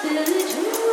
最处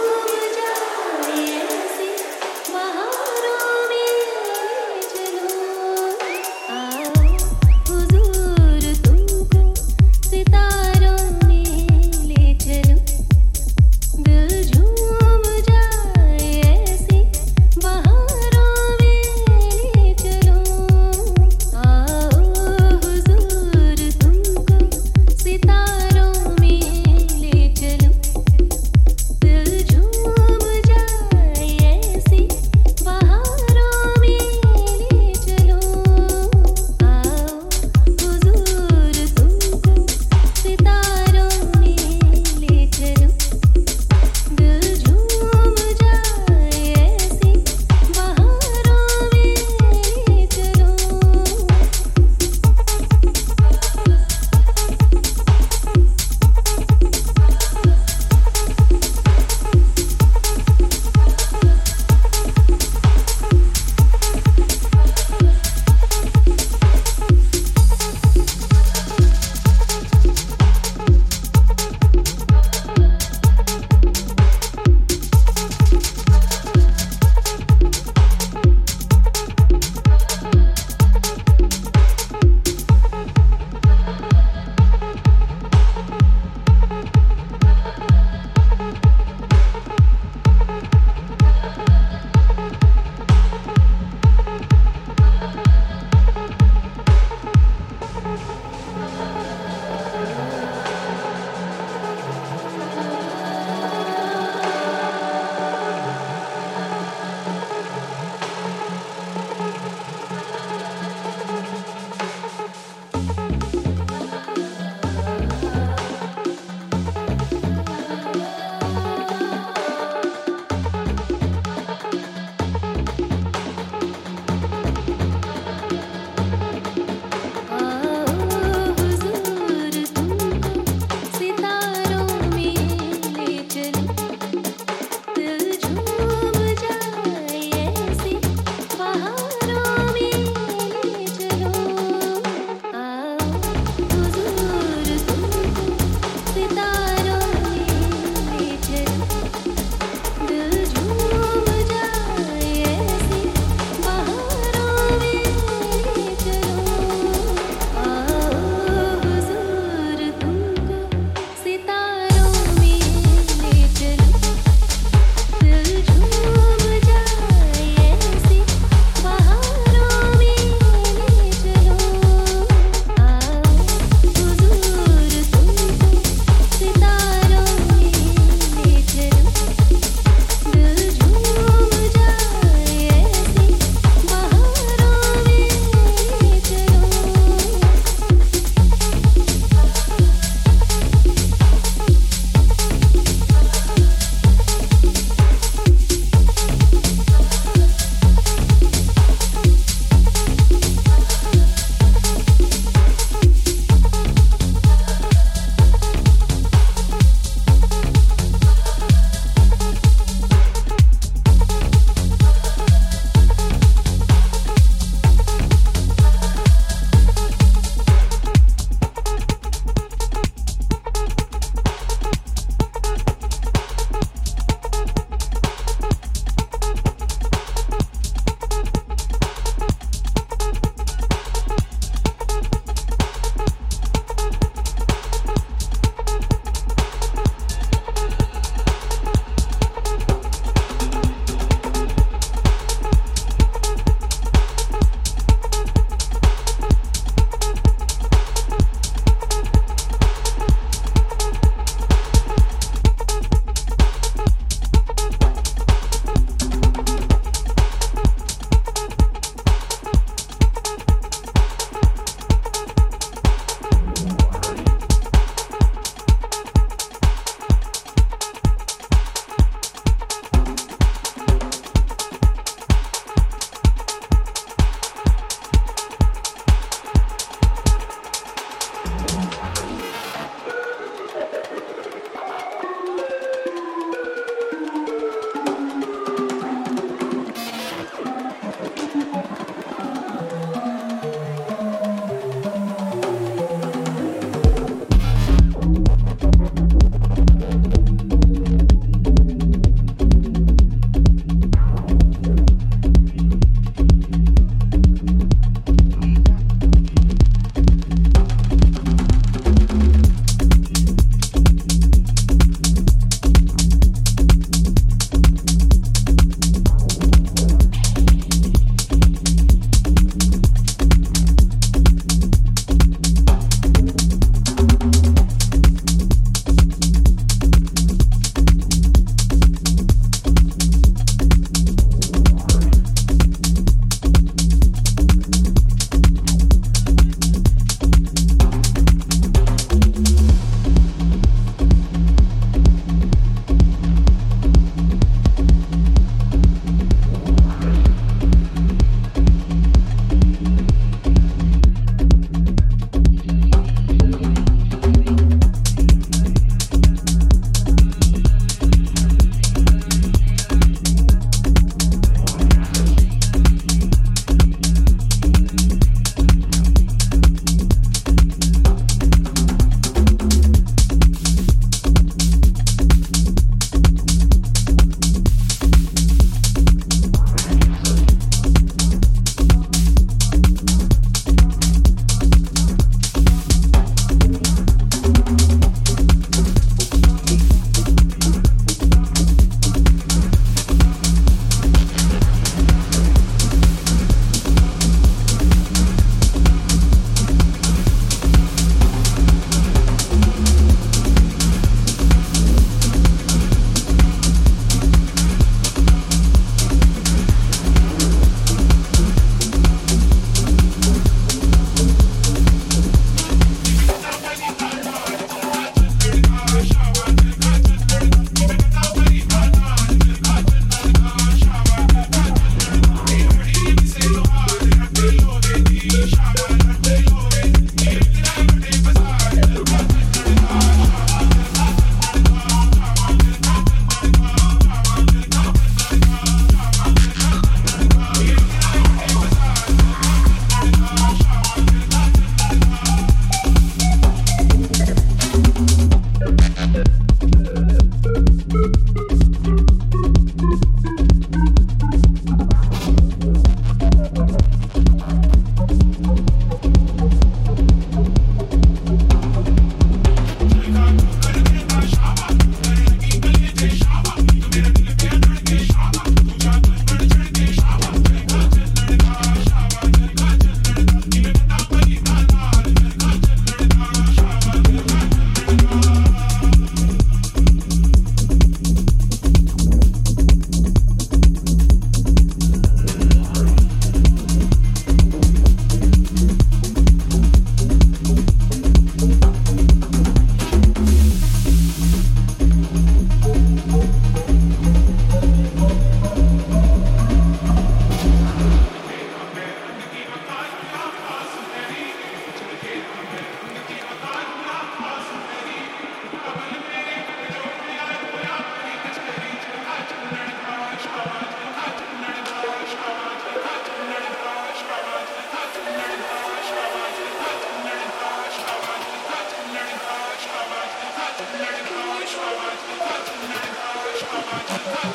Thank you.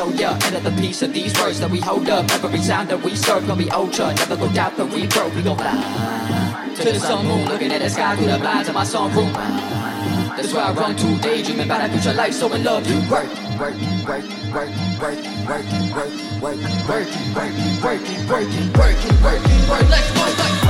Show, of the piece of these words that we hold up. Every sound that we serve gonna be ultra. Never go doubt that we broke, we go fly. To the sun moon, looking at the sky through the blinds of my sunroom. That's why I run to daydreaming about a future life, so in love you work, work, work, work, work, work, work, work, work, work, work, work, work, work, work, let's go, like work, work,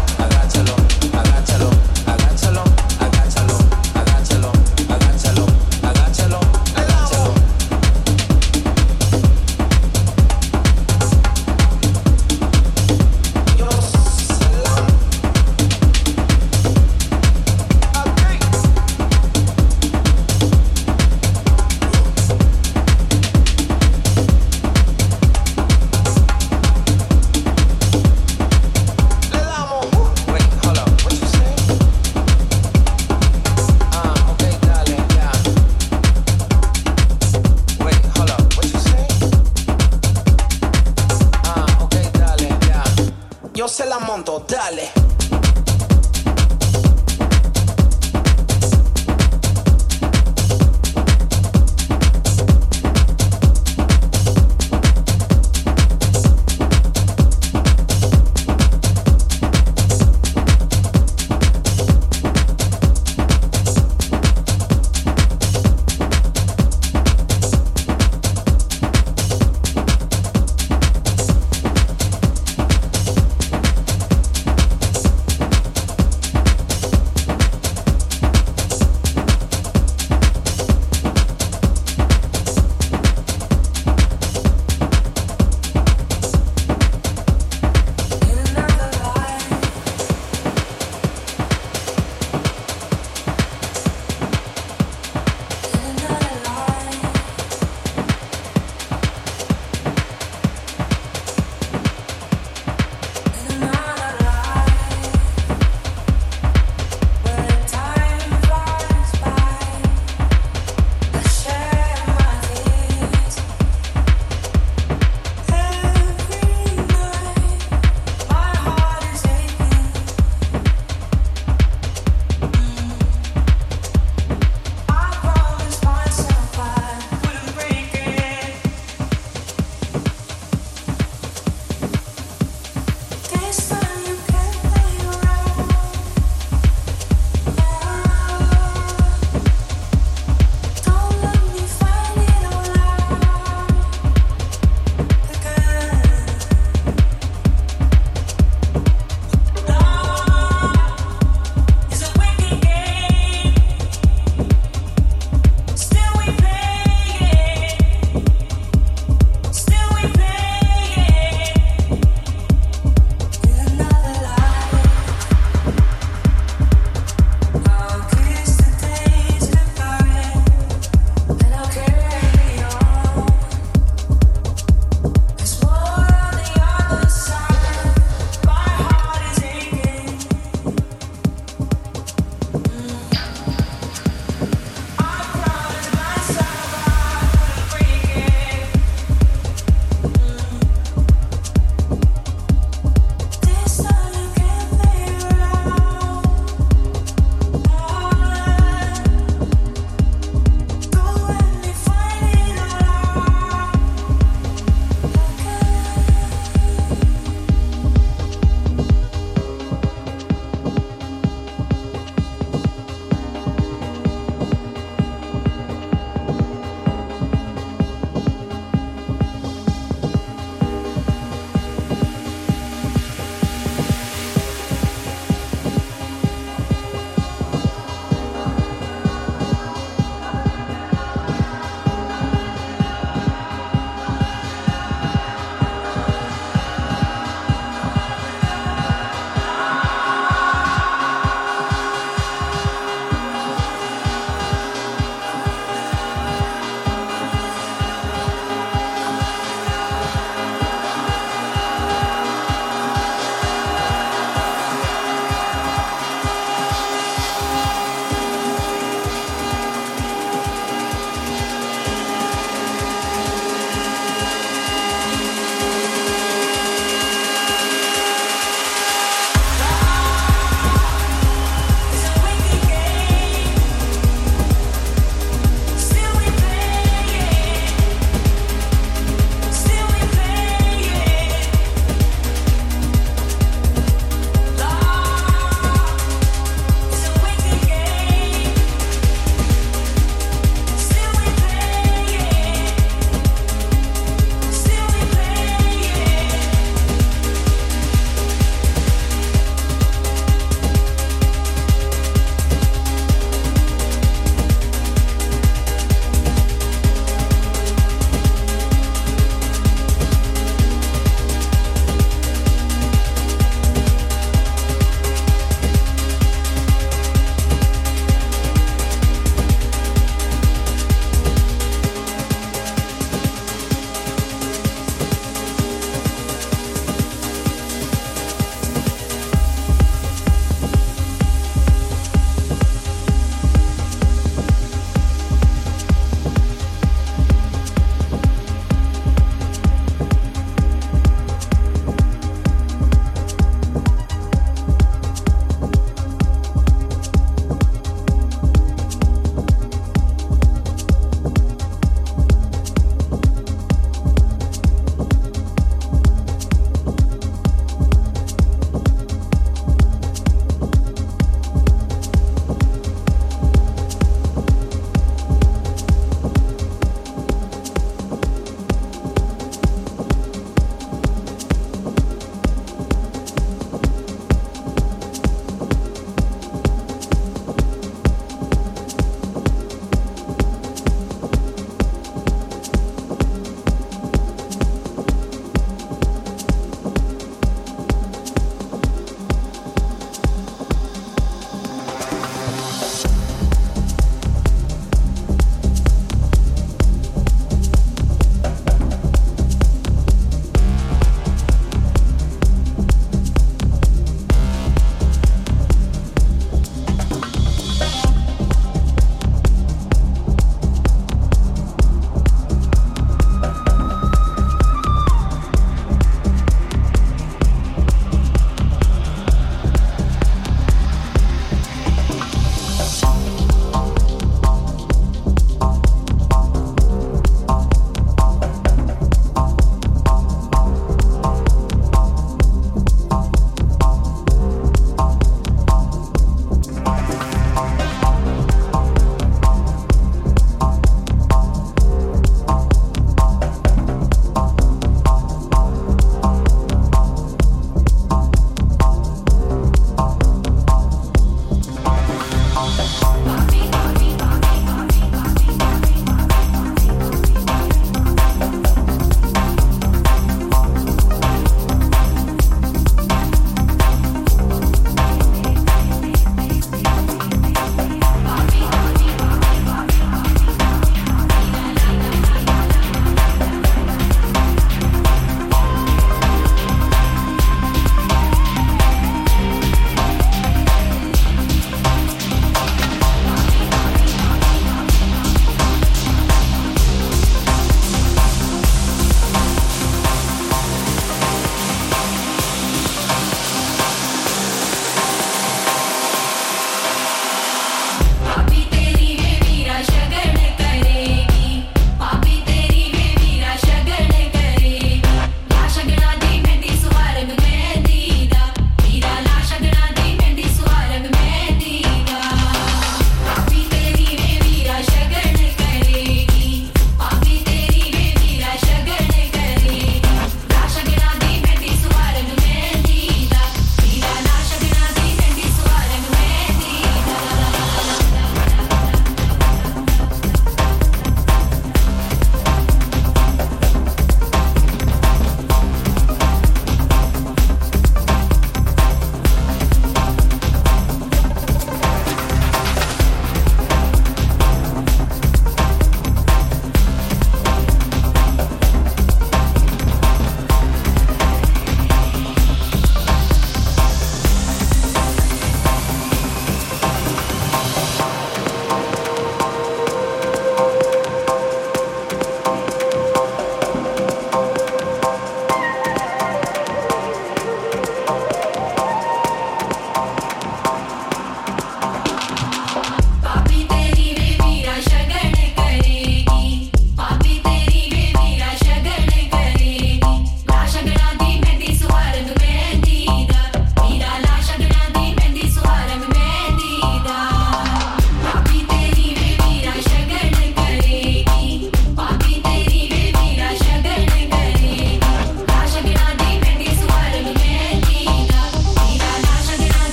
yo se la monto, dale.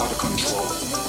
Out of control.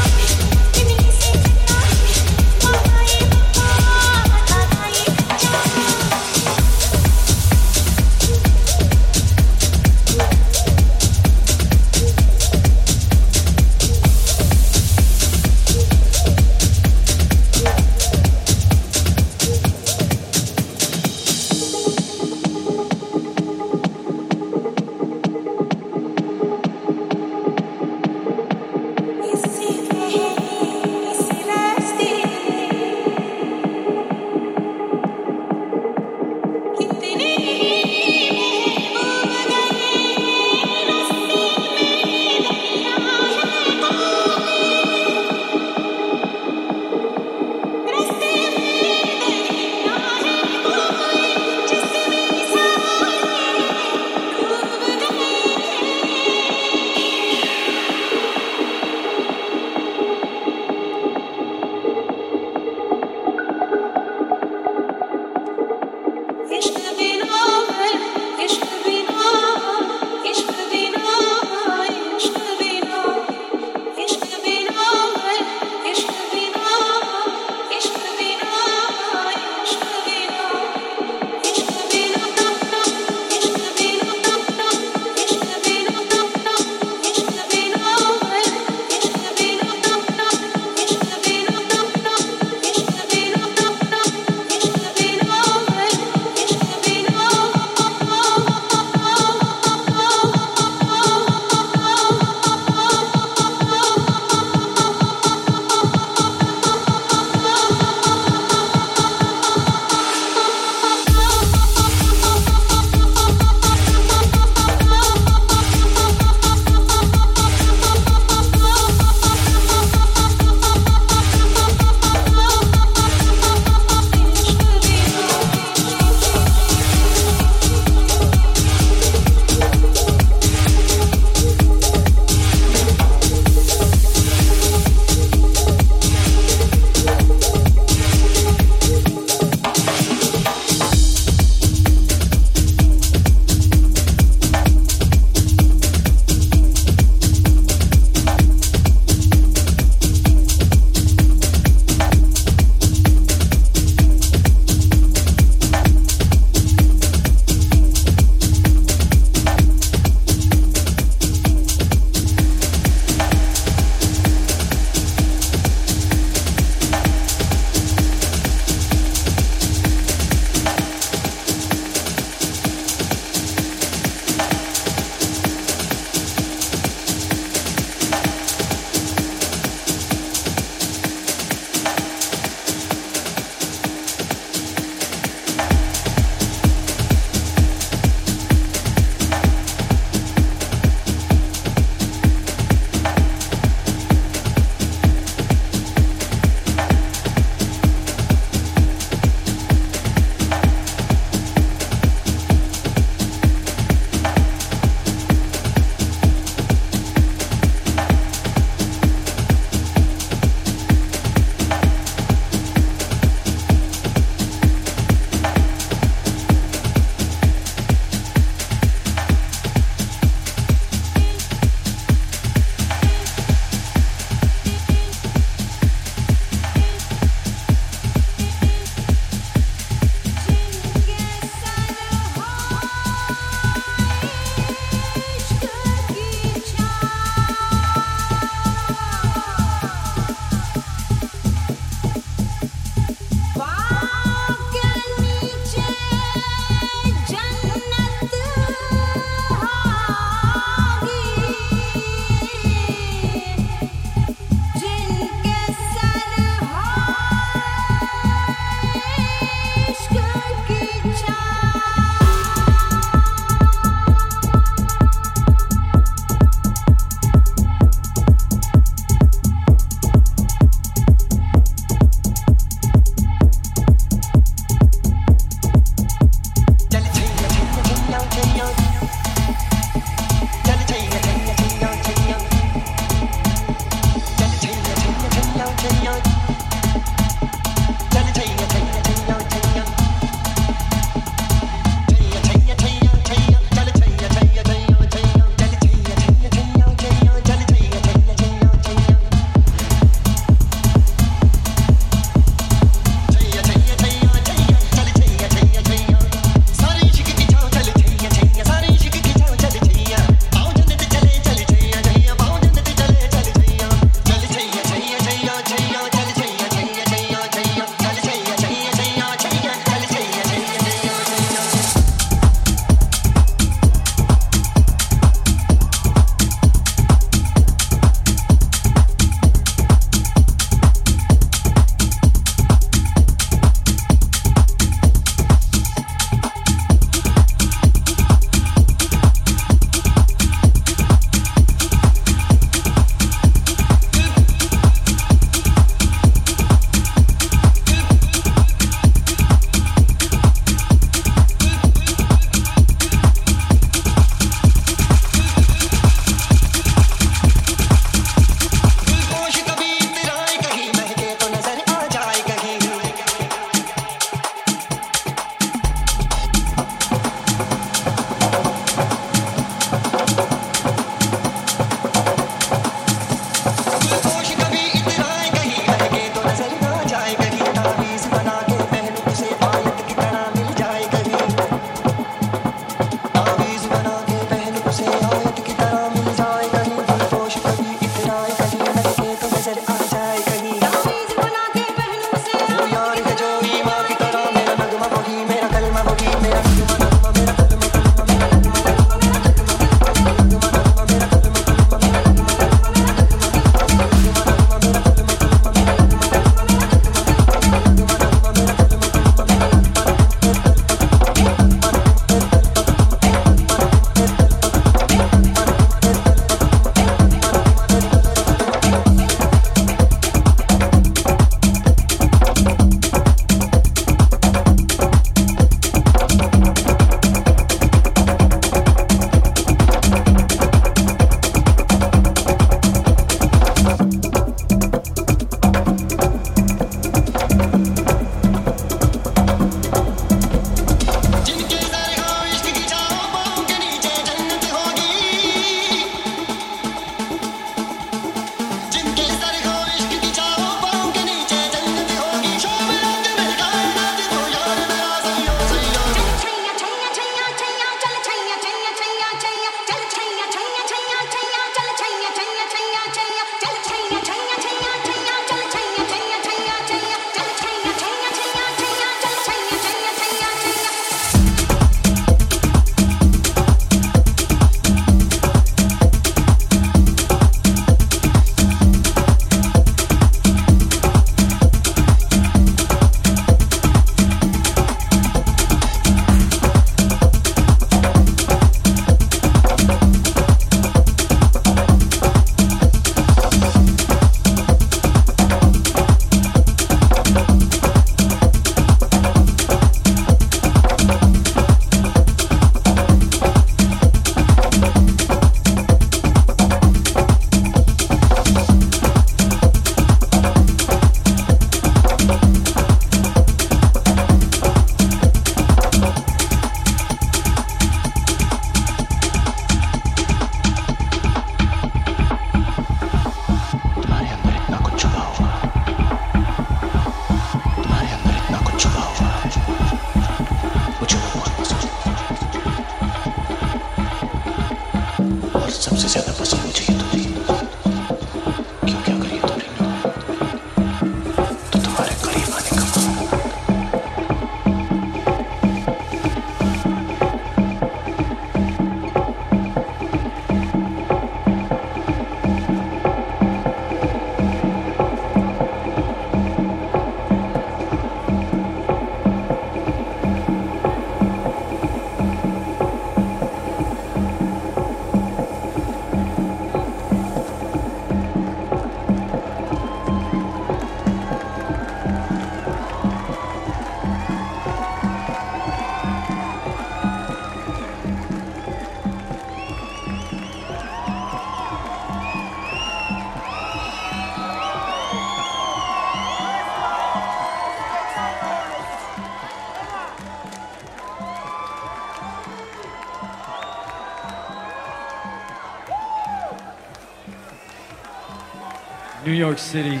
York City.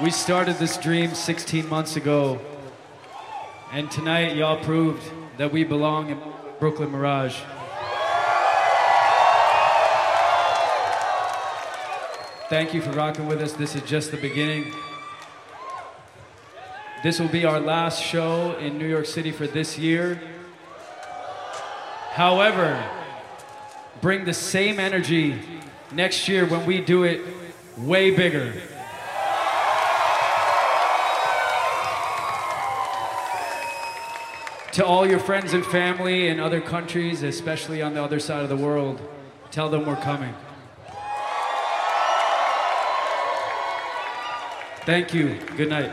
We started this dream 16 months ago, and tonight y'all proved that we belong in Brooklyn Mirage. Thank you for rocking with us. This is just the beginning. This will be our last show in New York City for this year. However, bring the same energy next year when we do it way bigger. To all your friends and family in other countries, especially on the other side of the world, tell them we're coming. Thank you. Good night.